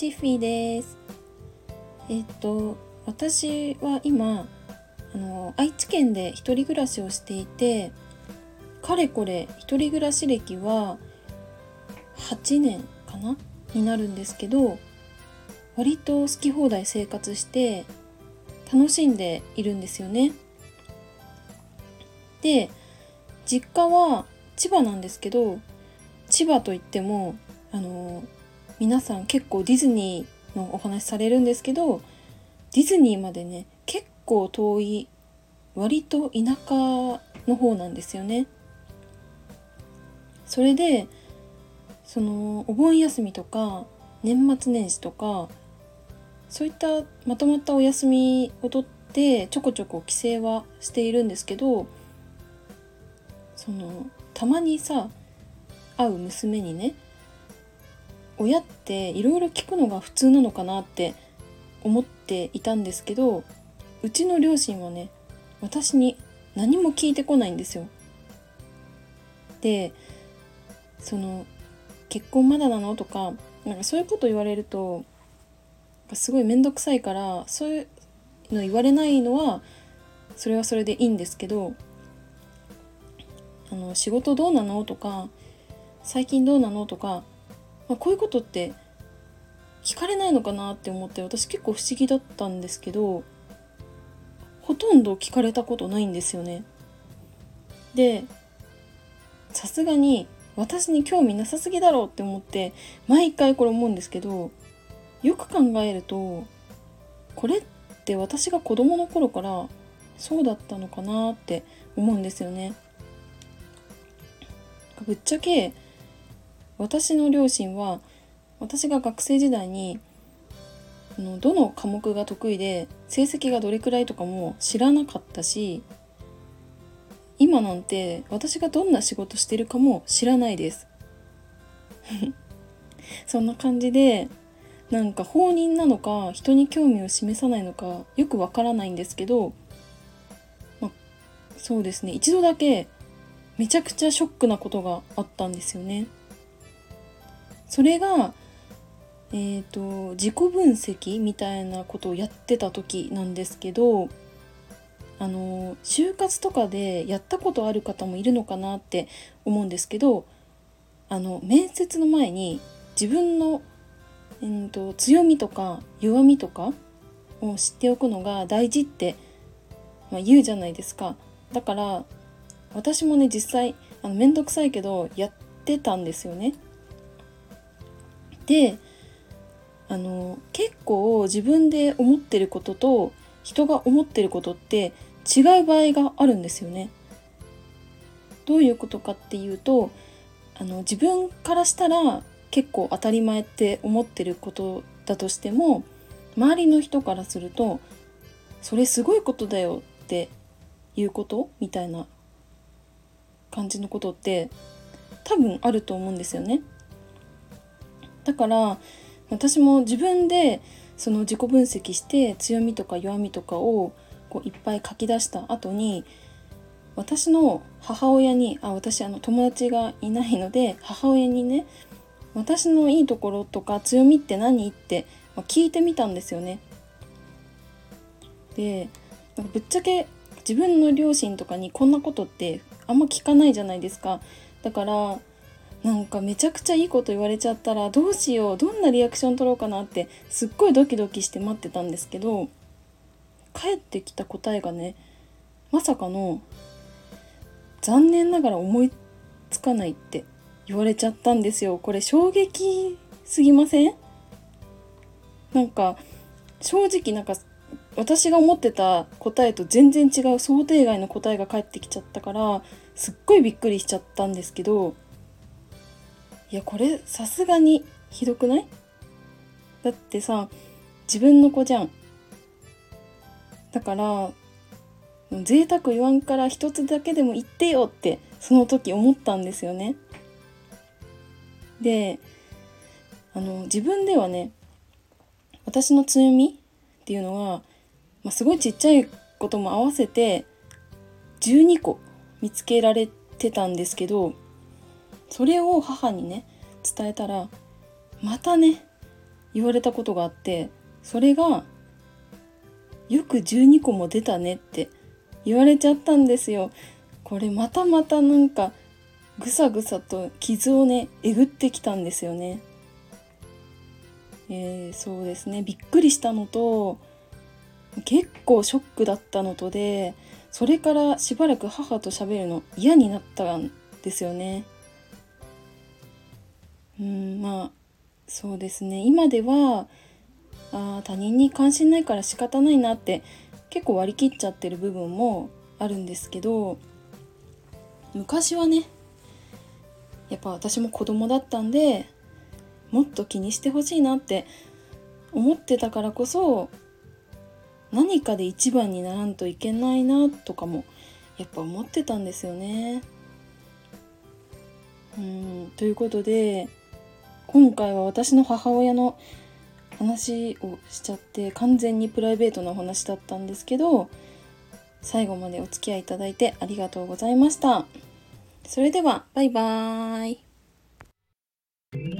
チッフィーですえっと私は今あの愛知県で一人暮らしをしていてかれこれ一人暮らし歴は8年かな？になるんですけど割と好き放題生活して楽しんでいるんですよね。で実家は千葉なんですけど千葉といってもあの皆さん結構ディズニーのお話されるんですけどディズニーまでね結構遠い割と田舎の方なんですよね。それでそのお盆休みとか年末年始とかそういったまとまったお休みをとってちょこちょこ帰省はしているんですけどそのたまにさ会う娘にね親っていろいろ聞くのが普通なのかなって思っていたんですけどうちの両親はね私に何も聞いてこないんですよ。でその結婚まだなのとかなんかそういうこと言われるとすごい面倒くさいからそういうの言われないのはそれはそれでいいんですけどあの仕事どうなのとか最近どうなのとか、あ、こういうことって聞かれないのかなって思って私結構不思議だったんですけどほとんど聞かれたことないんですよね。でさすがに私に興味なさすぎだろうって思って毎回これ思うんですけどよく考えるとこれって私が子供の頃からそうだったのかなって思うんですよね。ぶっちゃけ私の両親は私が学生時代にどの科目が得意で成績がどれくらいとかも知らなかったし今なんて私がどんな仕事してるかも知らないです そんな感じでなんか放任なのか人に興味を示さないのかよくわからないんですけど、まそうですね一度だけめちゃくちゃショックなことがあったんですよね。それがえーと自己分析みたいなことをやってた時なんですけどあの就活とかでやったことある方もいるのかなって思うんですけどあの面接の前に自分の、えーと、強みとか弱みとかを知っておくのが大事って、まあ、言うじゃないですか。だから私もね実際あの面倒くさいけどやってたんですよね。であの結構自分で思ってることと人が思ってることって違う場合があるんですよね。どういうことかっていうとあの自分からしたら結構当たり前って思ってることだとしても周りの人からするとそれすごいことだよっていうことみたいな感じのことって多分あると思うんですよね。だから私も自分でその自己分析して強みとか弱みとかをこういっぱい書き出した後に私の母親にあ私あの友達がいないので母親にね私のいいところとか強みって何って聞いてみたんですよね。でなんかぶっちゃけ自分の両親とかにこんなことってあんま聞かないじゃないですか。だからなんかめちゃくちゃいいこと言われちゃったらどうしようどんなリアクション取ろうかなってすっごいドキドキして待ってたんですけど返ってきた答えがねまさかの残念ながら思いつかないって言われちゃったんですよ。これ衝撃すぎません？なんか正直なんか私が思ってた答えと全然違う想定外の答えが返ってきちゃったからすっごいびっくりしちゃったんですけどいやこれさすがにひどくない？だってさ自分の子じゃんだから贅沢言わんから一つだけでも言ってよってその時思ったんですよね。であの自分ではね私の強みっていうのは、まあ、すごいちっちゃいことも合わせて12個見つけられてたんですけどそれを母にね伝えたらまたね言われたことがあってそれが「よく12個も出たね」って言われちゃったんですよ。これまたまたなんかぐさぐさと傷をねえぐってきたんですよね。えー、そうですねびっくりしたのと結構ショックだったのとでそれからしばらく母と喋るの嫌になったんですよね。うんまあそうですね今ではあ他人に関心ないから仕方ないなって結構割り切っちゃってる部分もあるんですけど昔はねやっぱ私も子供だったんでもっと気にしてほしいなって思ってたからこそ何かで一番にならんといけないなとかもやっぱ思ってたんですよね。うんということで今回は私の母親の話をしちゃって完全にプライベートなお話だったんですけど最後までお付き合いいただいてありがとうございました。それではバイバーイ。